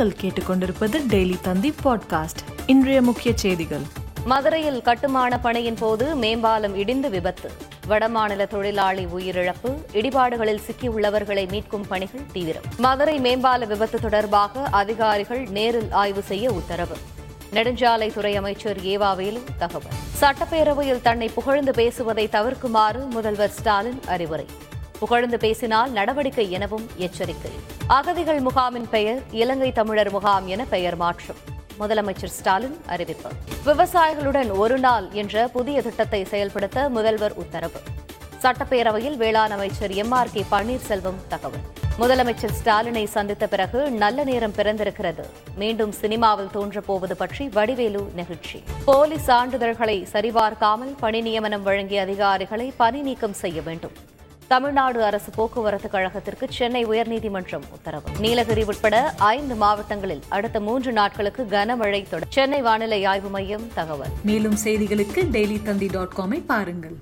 நீங்கள் கேட்டுக்கொண்டிருப்பது டெய்லி தந்தி பாட்காஸ்ட். இன்றைய முக்கிய செய்திகள். மதுரையில் கட்டுமான பணியின் போது மேம்பாலம் இடிந்து விபத்து. வடமாநில தொழிலாளி உயிரிழப்பு இடிபாடுகளில் சிக்கியுள்ளவர்களை மீட்கும் பணிகள் தீவிரம். மதுரை மேம்பால விபத்து தொடர்பாக அதிகாரிகள் நேரில் ஆய்வு செய்ய உத்தரவு. நெடுஞ்சாலைத்துறை அமைச்சர் ஏவாவேலு தகவல். சட்டப்பேரவையில் தன்னை புகழ்ந்து பேசுவதை தவிர்க்குமாறு முதல்வர் ஸ்டாலின் அறிவுரை. புகழ்ந்து பேசினால் நடவடிக்கை எனவும் எச்சரிக்கை. அகதிகள் முகாமின் பெயர் இலங்கை தமிழர் முகாம் என பெயர் மாற்றம். முதலமைச்சர் ஸ்டாலின் அறிவிப்பு. விவசாயிகளுடன் ஒரு நாள் என்ற புதிய திட்டத்தை செயல்படுத்த முதல்வர் உத்தரவு. சட்டப்பேரவையில் வேளாண் அமைச்சர் எம் ஆர் கே பன்னீர்செல்வம் தகவல். முதலமைச்சர் ஸ்டாலினை சந்தித்த பிறகு நல்ல நேரம் பிறந்திருக்கிறது. மீண்டும் சினிமாவில் தோன்றப்போவது பற்றி வடிவேலு நெகிழ்ச்சி. போலி சான்றிதழ்களை சரிபார்க்காமல் பணி நியமனம் வழங்கிய அதிகாரிகளை பணி நீக்கம் செய்ய வேண்டும். தமிழ்நாடு அரசு போக்குவரத்து கழகத்திற்கு சென்னை உயர்நீதிமன்றம் உத்தரவு. நீலகிரி உட்பட ஐந்து மாவட்டங்களில் அடுத்த மூன்று நாட்களுக்கு கனமழை தொடர். சென்னை வானிலை ஆய்வு மையம் தகவல். மேலும் செய்திகளுக்கு டெய்லி தந்தி டாட் காமை பாருங்கள்.